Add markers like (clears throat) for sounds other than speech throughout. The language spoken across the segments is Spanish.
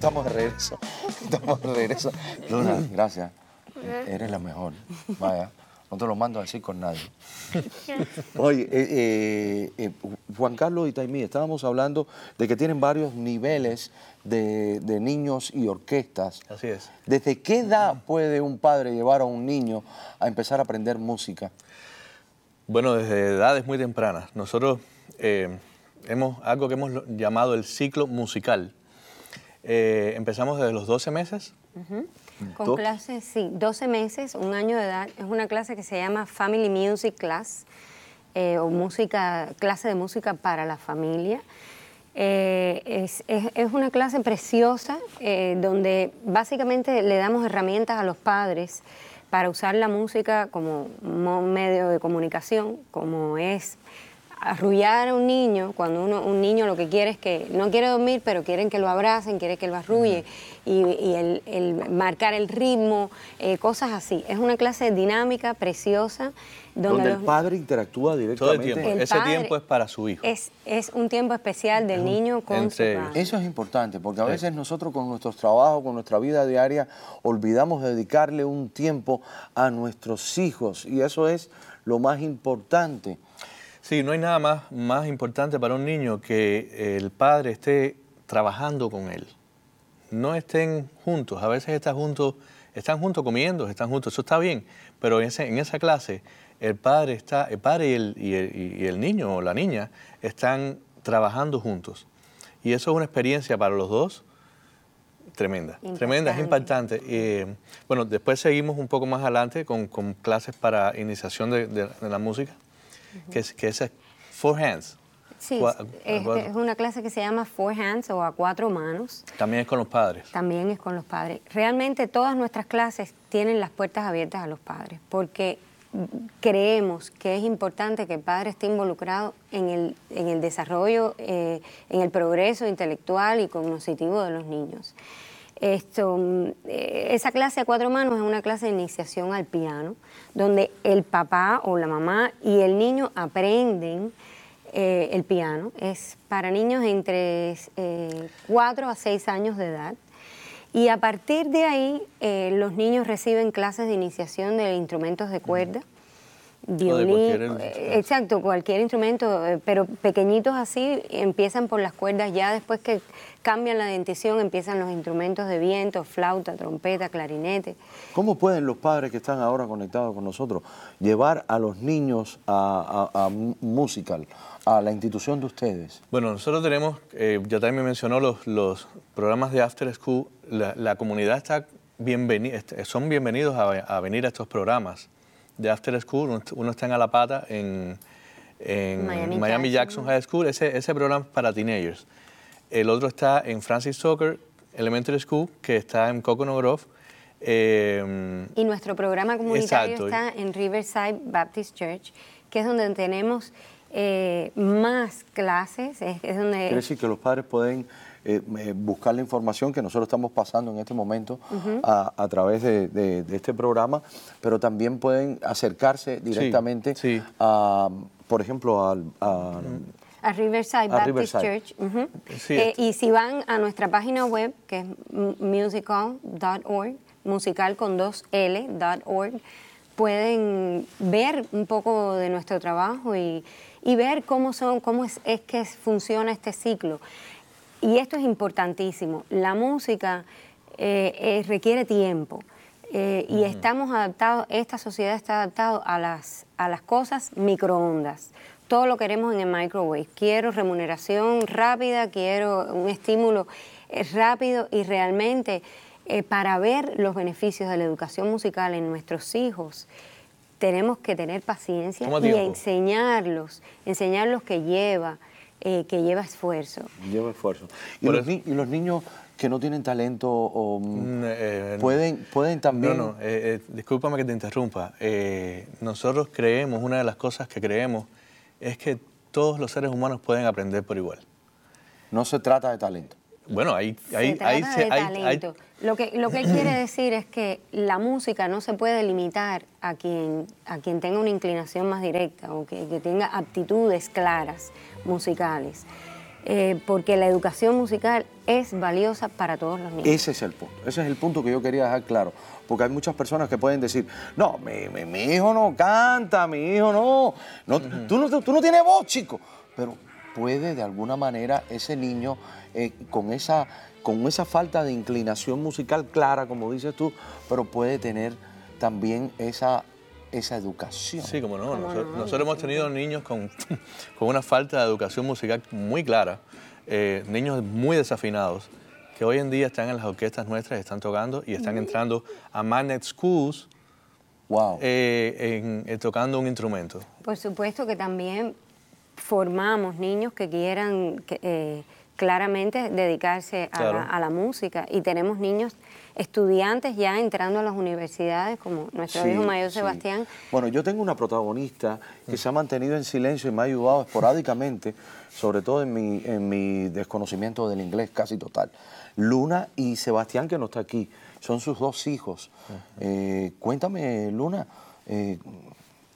estamos de regreso. (laughs) Estamos de regreso. Luna, gracias. Eres la mejor. Vaya. No te lo mando a decir con nadie. (laughs) Oye, eh, eh, eh, Juan Carlos y Taimí, estábamos hablando de que tienen varios niveles de, de, niños y orquestas. Así es. ¿Desde qué edad puede un padre llevar a un niño a empezar a aprender música? Bueno, desde edades muy tempranas. Nosotros hemos algo que hemos llamado el ciclo musical. Empezamos desde los 12 meses. Con clases, sí, 12 meses, un año de edad. Es una clase que se llama Family Music Class eh, o música, clase de música para la familia. Eh, es, es, una clase preciosa eh, donde básicamente le damos herramientas a los padres para usar la música como medio de comunicación, como es arrullar a un niño, cuando uno, un niño lo que quiere es que no quiere dormir, pero quieren que lo abracen, quiere que lo arrulle, y, el, marcar el ritmo, eh, cosas así. Es una clase dinámica, preciosa. Donde, el padre interactúa directamente. Todo el tiempo. Ese tiempo es para su hijo. Es, es un tiempo especial del niño con su padre. Eso es importante, porque a veces nosotros con nuestros trabajos, con nuestra vida diaria, olvidamos dedicarle un tiempo a nuestros hijos, y eso es lo más importante. Sí, no hay nada más, más importante para un niño que el padre esté trabajando con él. No estén juntos, a veces están juntos, están juntos comiendo, están juntos, eso está bien, pero en, en esa clase el padre, está, el padre y el, y, el, niño o la niña están trabajando juntos. Y eso es una experiencia para los dos tremenda, tremenda, es impactante. Eh, bueno, después seguimos un poco más adelante con, con clases para iniciación de, de la música que, es, que es Four Hands. Sí, es, una clase que se llama Four Hands o a cuatro manos. También es con los padres. También es con los padres. Realmente todas nuestras clases tienen las puertas abiertas a los padres porque creemos que es importante que el padre esté involucrado en el, en el desarrollo, eh, en el progreso intelectual y cognitivo de los niños. Esto, mm, eh, esa clase a cuatro manos es una clase de iniciación al piano, donde el papá o la mamá y el niño aprenden eh, el piano. Es para niños entre eh, cuatro a seis años de edad. Y a partir de ahí, los niños reciben clases de iniciación de instrumentos de cuerda violín, eh, exacto, cualquier instrumento, eh, pero pequeñitos así empiezan por las cuerdas, ya después que cambian la dentición empiezan los instrumentos de viento, flauta, trompeta, clarinete. ¿Cómo pueden los padres que están ahora conectados con nosotros llevar a los niños a, musical, a la institución de ustedes? Bueno, nosotros tenemos, eh, ya también me mencionó los, los programas de After School, la, comunidad está bienvenida, son bienvenidos a venir a estos programas de After School, uno está en Alapata, en, en Miami, Jackson. High School, ese, ese programa es para teenagers. El otro está en Francis Soccer Elementary School, que está en Coconut Grove. Eh, y nuestro programa comunitario está en Riverside Baptist Church, que es donde tenemos eh, más clases. Es, donde... Quiere decir que los padres pueden eh, eh, buscar la información que nosotros estamos pasando en este momento a, través de, este programa, pero también pueden acercarse directamente a, por ejemplo, a, a Riverside Baptist Church. Eh, y si van a nuestra página web, que es musical.org, musical con dos L.org, pueden ver un poco de nuestro trabajo y, ver cómo, son, cómo es, es que funciona este ciclo. Y esto es importantísimo. La música eh, eh, requiere tiempo. Eh, y estamos adaptados, esta sociedad está adaptada a las, a las cosas microondas. Todo lo queremos en el microwave. Quiero remuneración rápida, quiero un estímulo rápido y realmente para ver los beneficios de la educación musical en nuestros hijos, tenemos que tener paciencia y enseñarlos, enseñarlos que lleva, eh, que lleva esfuerzo. Lleva esfuerzo. ¿Y, los, niños que no tienen talento o, mm, eh, pueden, pueden también... No, no, eh, discúlpame que te interrumpa. nosotros creemos, una de las cosas que creemos es que todos los seres humanos pueden aprender por igual. No se trata de talento. Bueno, hay, hay, hay, talento. Lo que, lo que él quiere decir es que la música no se puede limitar a quien, a quien tenga una inclinación más directa o que, que tenga aptitudes claras musicales. eh, porque la educación musical es valiosa para todos los niños. Ese es el punto, ese es el punto que yo quería dejar claro, porque hay muchas personas que pueden decir, no, mi, mi- mi hijo no canta, mi hijo no, no, tú, no tú no tienes voz, chico, pero puede de alguna manera ese niño eh, con, esa, con esa falta de inclinación musical clara, como dices tú, pero puede tener también esa, esa educación. Sí, como no. Nosotros, nosotros hemos tenido niños con, (laughs) con una falta de educación musical muy clara, eh, niños muy desafinados, que hoy en día están en las orquestas nuestras, están tocando y están entrando a magnet schools Wow. eh, en- eh, tocando un instrumento. Por supuesto que también formamos niños que quieran que, eh, claramente dedicarse a, Claro. la, a la música y tenemos niños estudiantes ya entrando a las universidades como nuestro Sí, hijo mayor sí. Sebastián. Bueno, yo tengo una protagonista que se ha mantenido en silencio y me ha ayudado esporádicamente, sobre todo en mi, en mi desconocimiento del inglés casi total. Luna y Sebastián, que no está aquí, son sus dos hijos. Eh, cuéntame, Luna, eh,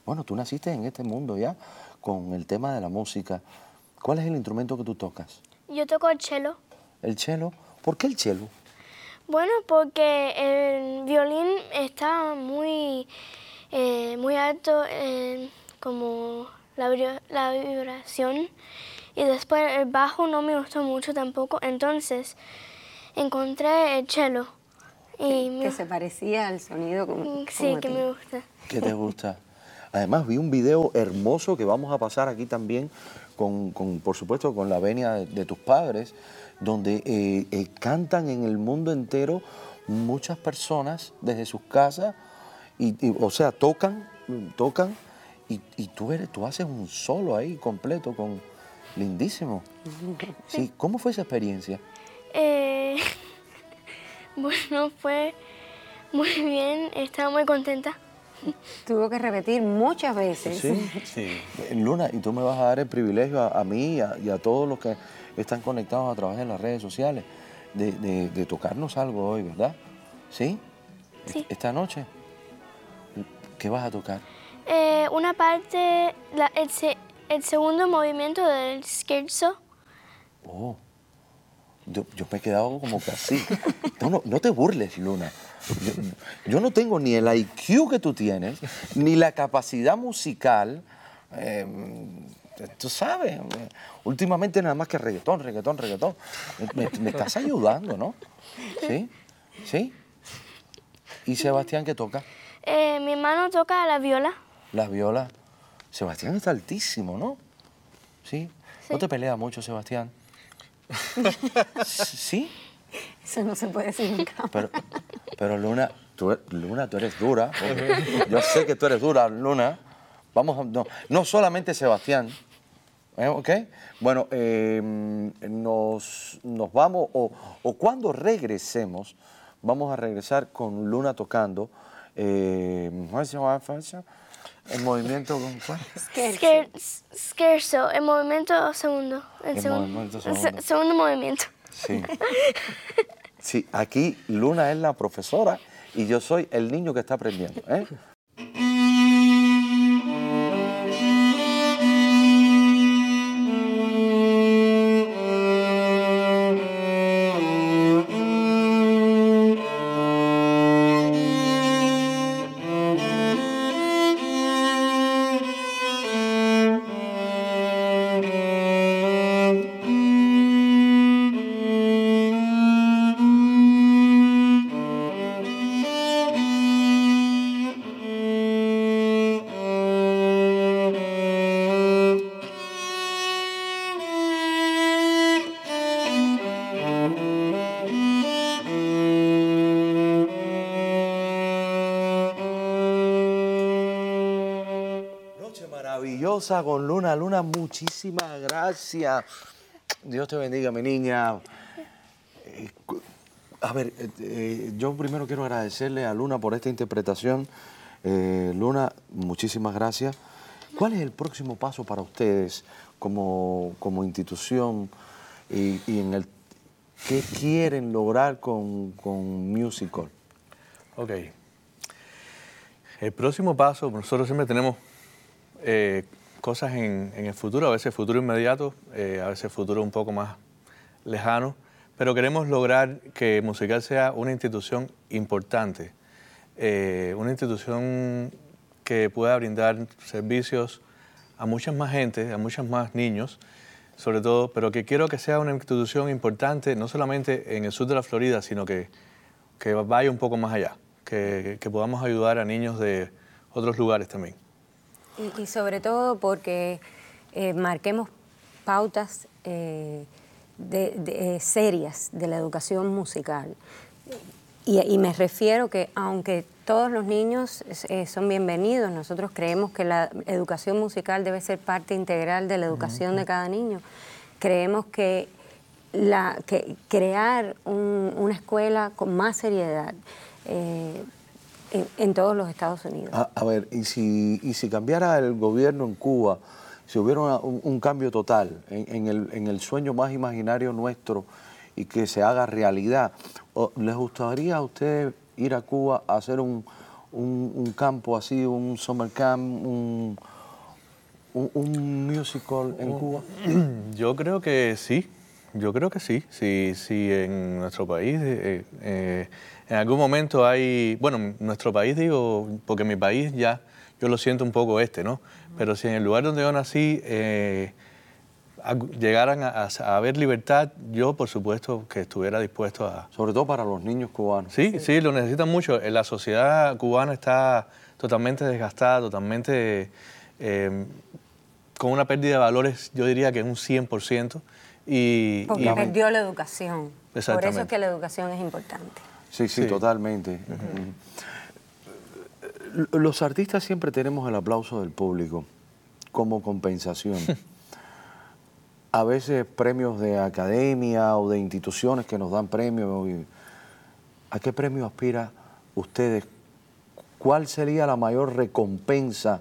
bueno, tú naciste en este mundo ya con el tema de la música. ¿Cuál es el instrumento que tú tocas? Yo toco el cello. ¿El cello? ¿Por qué el cello? Bueno, porque el violín está muy, eh, muy alto, eh, como la, la vibración. Y después el bajo no me gustó mucho tampoco. Entonces encontré el cello. Y me- que se parecía al sonido como, Mm, como sí, que me gusta. ¿Qué te gusta? Además, vi un video hermoso que vamos a pasar aquí también, con, con, por supuesto, con la venia de, de tus padres, donde eh, eh, cantan en el mundo entero muchas personas desde sus casas, y, y, o sea, tocan, tocan, y, y tú, eres, tú haces un solo ahí completo, con lindísimo. (laughs) Sí, ¿Cómo fue esa experiencia? Eh, (laughs) bueno, fue muy bien, estaba muy contenta. (laughs) Tuvo que repetir muchas veces. Sí. Sí. Luna, y tú me vas a dar el privilegio a, a mí y a, y a todos los que están conectados a través de las redes sociales de, de- de tocarnos algo hoy, ¿verdad? ¿Sí? Sí. Esta noche. ¿Qué vas a tocar? Eh, una parte, la- el, se- el segundo movimiento del scherzo. Oh, yo, yo me he quedado como que así. No, no, no te burles, Luna. Yo, yo no tengo ni el IQ que tú tienes, ni la capacidad musical. eh, tú sabes, últimamente nada más que reggaetón, reggaetón, reggaetón. Me, me estás ayudando, ¿no? ¿Sí? ¿Sí? ¿Y Sebastián qué toca? Eh, mi hermano toca la viola. Las violas. Sebastián está altísimo, ¿no? ¿Sí? ¿No te pelea mucho, Sebastián? (laughs) ¿Sí? Eso no se puede decir nunca. Pero, pero Luna, tú, e- Luna, tú eres dura. (laughs) Yo sé que tú eres dura, Luna. Vamos, a- no, no solamente Sebastián. ¿eh? ¿Ok? Bueno, eh, nos, nos vamos, o, o cuando regresemos, vamos a regresar con Luna tocando. Eh, el movimiento con cuál? Scher- Scherzo, el movimiento segundo. El, movimiento se- segundo. segundo movimiento. Sí. (laughs) Sí, aquí Luna es la profesora y yo soy el niño que está aprendiendo. ¿eh? Con Luna. Luna, muchísimas gracias. Dios te bendiga, mi niña. Eh, A ver, eh, eh, yo primero quiero agradecerle a Luna por esta interpretación. Luna, muchísimas gracias. ¿Cuál es el próximo paso para ustedes como, como institución y, en el qué quieren lograr con, con Musical? Ok. El próximo paso, nosotros siempre tenemos cosas en, en, el futuro, a veces futuro inmediato, eh, a veces futuro un poco más lejano, pero queremos lograr que Musical sea una institución importante, eh, una institución que pueda brindar servicios a muchas más gente, a muchos más niños, sobre todo, pero que quiero que sea una institución importante, no solamente en el sur de la Florida, sino que, que vaya un poco más allá, que, que podamos ayudar a niños de otros lugares también. Y, y sobre todo porque eh, marquemos pautas eh, de, de, eh, serias de la educación musical. Y, y, me refiero que aunque todos los niños eh, son bienvenidos, nosotros creemos que la educación musical debe ser parte integral de la educación uh -huh. de cada niño. Creemos que, la, que crear un, una escuela con más seriedad eh, en, en, todos los Estados Unidos. A, a, ver, ¿y si, y si cambiara el gobierno en Cuba, si hubiera una, un, un, cambio total en, en, el, en el sueño más imaginario nuestro y que se haga realidad, ¿les gustaría a ustedes ir a Cuba a hacer un, un, un campo así, un summer camp, un, un, musical en Cuba? (clears throat) Yo creo que sí, yo creo que sí. Si, si en nuestro país, eh, eh, en algún momento hay, bueno, nuestro país digo, porque mi país ya, yo lo siento un poco este, ¿no? Pero si en el lugar donde yo nací eh, llegaran a, a, haber libertad, yo por supuesto que estuviera dispuesto a... Sobre todo para los niños cubanos. Sí, sí, sí lo necesitan mucho. La sociedad cubana está totalmente desgastada, totalmente eh, con una pérdida de valores, yo diría que un 100%. Y, Porque y, perdió la educación. Por eso es que la educación es importante. Sí, sí, sí. totalmente. Uh -huh. Los artistas siempre tenemos el aplauso del público como compensación. (laughs) a veces premios de academia o de instituciones que nos dan premios. ¿A qué premio aspira ustedes? ¿Cuál sería la mayor recompensa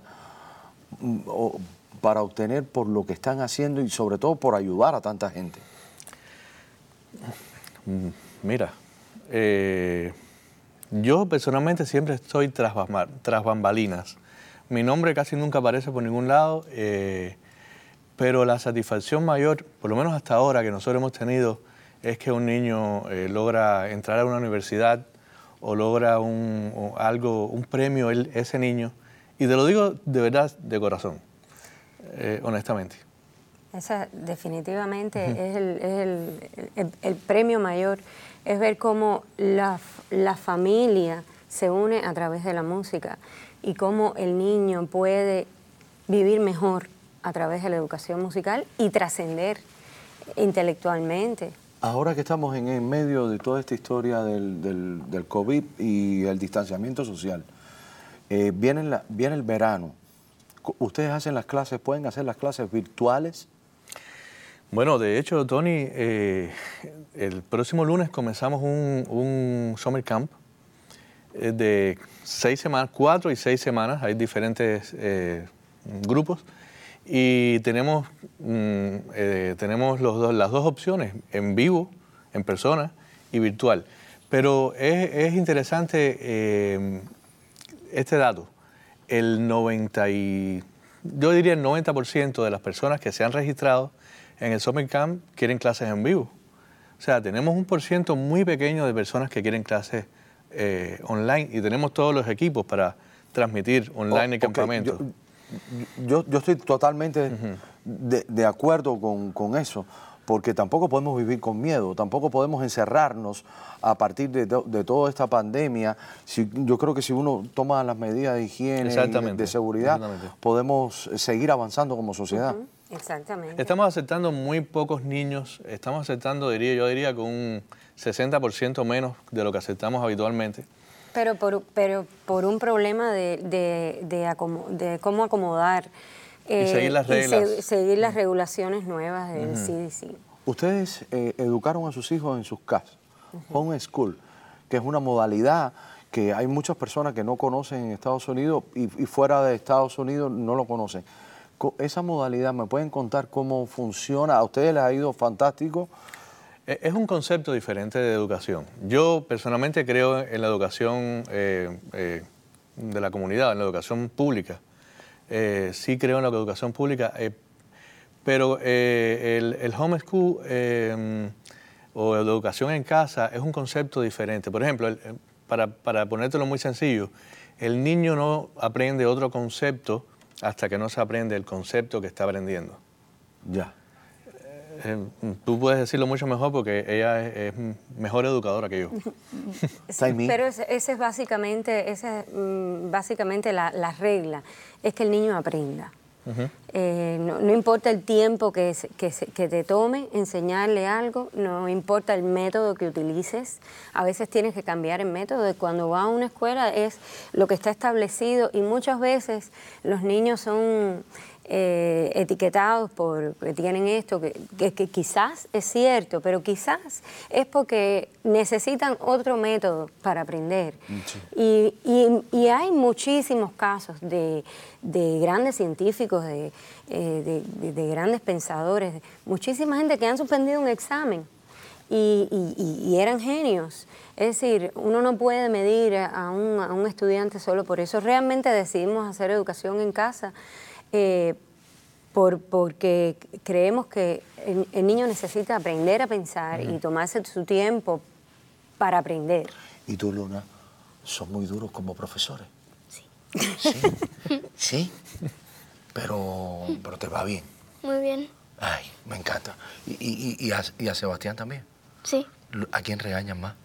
para obtener por lo que están haciendo y sobre todo por ayudar a tanta gente? Mira, eh, yo personalmente siempre estoy tras, tras, bambalinas. Mi nombre casi nunca aparece por ningún lado. Eh, pero la satisfacción mayor, por lo menos hasta ahora que nosotros hemos tenido, es que un niño eh, logra entrar a una universidad o logra un, o algo, un premio él, ese niño. Y te lo digo de verdad, de corazón, eh, honestamente. Esa definitivamente uh -huh. es, el, es el, el, el, premio mayor, es ver cómo la, la familia se une a través de la música y cómo el niño puede vivir mejor a través de la educación musical y trascender intelectualmente. Ahora que estamos en, medio de toda esta historia del, del, del COVID y el distanciamiento social, eh, viene, la, viene, el verano. ¿Ustedes hacen las clases, pueden hacer las clases virtuales? Bueno, de hecho, Tony, eh, el próximo lunes comenzamos un, summer camp eh, de seis semanas, cuatro y seis semanas, hay diferentes eh, grupos y tenemos, mm, tenemos los dos, las dos opciones, en vivo, en persona y virtual. Pero es, es interesante este dato. El 90 y, yo diría el 90% de las personas que se han registrado en el Summer Camp quieren clases en vivo. O sea, tenemos un por ciento muy pequeño de personas que quieren clases eh, online y tenemos todos los equipos para transmitir online oh, el campamento. Okay. Yo, yo, estoy totalmente uh -huh. de, de, acuerdo con, con, eso, porque tampoco podemos vivir con miedo, tampoco podemos encerrarnos a partir de, de toda esta pandemia. Si, yo creo que si uno toma las medidas de higiene y de seguridad, podemos seguir avanzando como sociedad. Uh -huh. Exactamente. Estamos aceptando muy pocos niños, estamos aceptando, diría, yo diría, con un 60% menos de lo que aceptamos habitualmente. Pero por, pero por un problema de, de, de, acomo, de cómo acomodar eh, y seguir las reglas. Se, seguir las regulaciones nuevas del uh -huh. CDC. Ustedes eh, educaron a sus hijos en sus casas, uh -huh. homeschool, que es una modalidad que hay muchas personas que no conocen en Estados Unidos y, y fuera de Estados Unidos no lo conocen. Esa modalidad, ¿me pueden contar cómo funciona? ¿A ustedes les ha ido fantástico? E-, es un concepto diferente de educación. Yo personalmente creo en la educación eh, eh, de la comunidad, en la educación pública. eh, sí creo en la educación pública, pero el, el homeschool o la educación en casa es un concepto diferente. Por ejemplo, para, para ponértelo muy sencillo, el niño no aprende otro concepto hasta que no se aprende el concepto que está aprendiendo. Ya. Eh, tú puedes decirlo mucho mejor porque ella es, es mejor educadora que yo. (laughs) (laughs) Pero ese, ese es básicamente, esa es, mm, básicamente la, la regla, es que el niño aprenda. Eh, no, importa el tiempo que, que, te tome enseñarle algo, no importa el método que utilices, a veces tienes que cambiar el método. de Cuando va a una escuela es lo que está establecido y muchas veces los niños son eh, etiquetados por que tienen esto, que, que- que quizás es cierto, pero quizás es porque necesitan otro método para aprender. Y, y- y hay muchísimos casos de, de grandes científicos, de, eh, de- de- de grandes pensadores, muchísima gente que han suspendido un examen y- y eran genios. Es decir, uno no puede medir a un, a un estudiante solo por eso. Realmente decidimos hacer educación en casa eh, por, porque creemos que el, el niño necesita aprender a pensar y tomarse su tiempo para aprender. ¿Y tú, Luna, son muy duros como profesores? Sí. Sí. (laughs) ¿Sí? Pero, pero te va bien. Muy bien. Ay, me encanta. ¿Y, y- y- y a, y a Sebastián también? Sí. ¿A quién regañan más?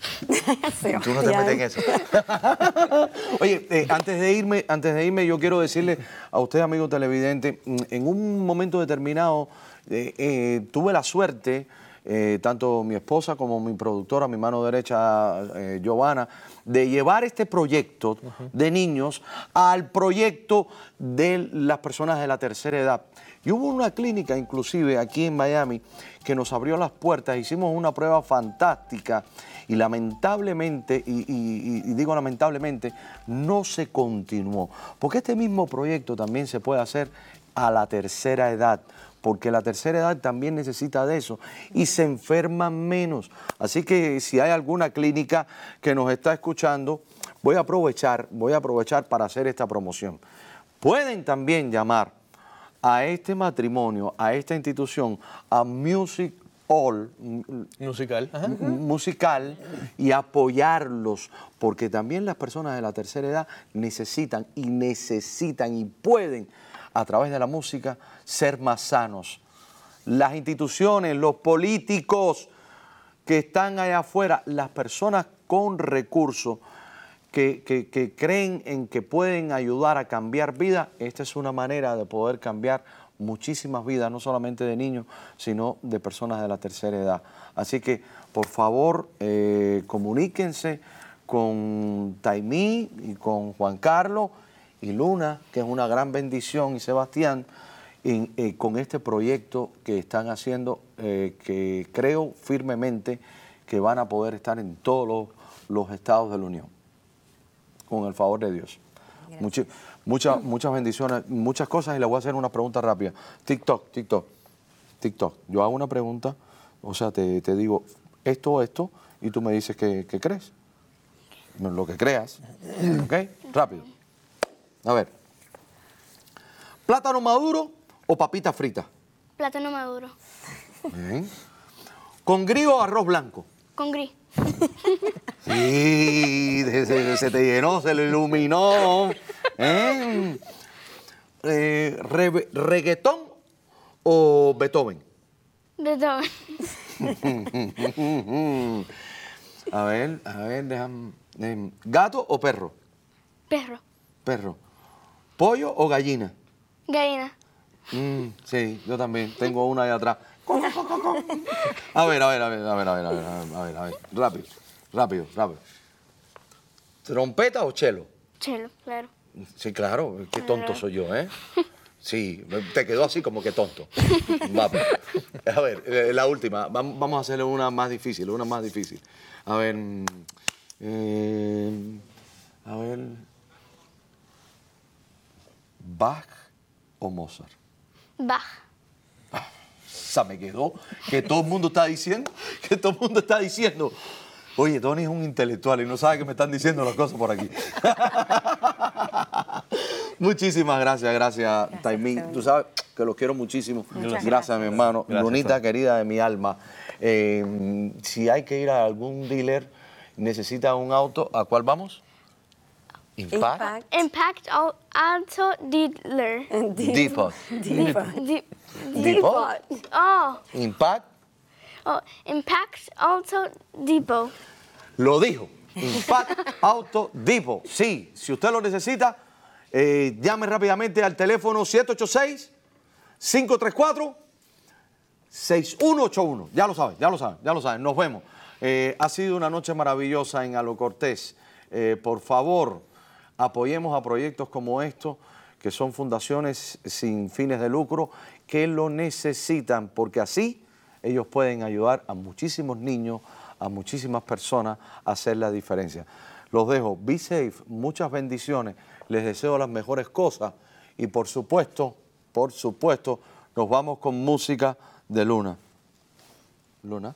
(laughs) Tú no te metes en eso. (laughs) Oye, eh, antes de irme, antes de irme, yo quiero decirle a usted, amigo televidente, en un momento determinado eh, eh, tuve la suerte, eh, tanto mi esposa como mi productora, mi mano derecha, eh, Giovanna, de llevar este proyecto de niños al proyecto de las personas de la tercera edad. Y hubo una clínica, inclusive aquí en Miami, que nos abrió las puertas, hicimos una prueba fantástica y lamentablemente, y, digo lamentablemente, no se continuó. Porque este mismo proyecto también se puede hacer a la tercera edad, porque la tercera edad también necesita de eso y se enferman menos. Así que si hay alguna clínica que nos está escuchando, voy a aprovechar, voy a aprovechar para hacer esta promoción. Pueden también llamar a este matrimonio, a esta institución, a Music All, Musical. ajá. m- musical y apoyarlos, porque también las personas de la tercera edad necesitan y necesitan y pueden a través de la música ser más sanos. Las instituciones, los políticos que están allá afuera, las personas con recursos que, que- creen en que pueden ayudar a cambiar vidas, esta es una manera de poder cambiar muchísimas vidas, no solamente de niños, sino de personas de la tercera edad. Así que, por favor, eh, comuníquense con Taimí y con Juan Carlos y Luna, que es una gran bendición, y Sebastián, en- eh, con este proyecto que están haciendo, eh, que creo firmemente que van a poder estar en todos los, los estados de la Unión, con el favor de Dios. Muchi- muchas, muchas bendiciones, muchas cosas, y le voy a hacer una pregunta rápida. TikTok, TikTok, TikTok. Yo hago una pregunta, o sea, te, te digo esto o esto, y tú me dices qué qué crees. Lo que creas. ¿Ok? Rápido. A ver. ¿Plátano maduro o papita frita? Plátano maduro. Bien. ¿Con gris o arroz blanco? Con gris. Sí, se, te llenó, se le iluminó. ¿Eh? Eh, re- ¿Reggaetón o Beethoven? Beethoven. (laughs) A ver, a ver, déjame. em, ¿Gato o perro? Perro. Perro. ¿Pollo o gallina? Gallina. Mm, sí, yo también. Tengo una ahí atrás. A ver, a ver, a ver, a ver, a ver, a ver, a ver, a ver. Rápido, rápido, rápido. ¿Trompeta o chelo? Chelo, claro. Sí, claro. Qué tonto soy yo, ¿eh? Sí, te quedó así como que tonto. Va, pues. A ver, eh, la última. Vam- Vamos a hacerle una más difícil, una más difícil. A ver. mm, eh, a ver. ¿Bach o Mozart? Bach. Esa me quedó. Que todo el mundo está diciendo. Que todo el mundo está diciendo. Oye, Tony es un intelectual y no sabe que me están diciendo las cosas por aquí. (laughs) Muchísimas gracias, gracias, Taimí. Tú sabes que los quiero muchísimo. Gracias, mi hermano. Gracias, Lunita, querida de mi alma. Eh, si hay que ir a algún dealer, necesita un auto, ¿a cuál vamos? Impact. Impact. Impact Au- Auto Dealer. Depot. Di- Depot. oh, Impact. oh, Impact Auto Depot. Lo dijo. Impact (laughs) Auto Depot. Sí, si usted lo necesita, eh, llame rápidamente al teléfono 786-534-6181. Ya lo saben, ya lo saben, ya lo saben. Nos vemos. Eh, ha sido una noche maravillosa en Alo Cortés. Eh, por favor, apoyemos a proyectos como estos, que son fundaciones sin fines de lucro, que lo necesitan, porque así ellos pueden ayudar a muchísimos niños, a muchísimas personas a hacer la diferencia. Los dejo, be safe, muchas bendiciones, les deseo las mejores cosas y por supuesto, por supuesto, nos vamos con música de Luna. Luna.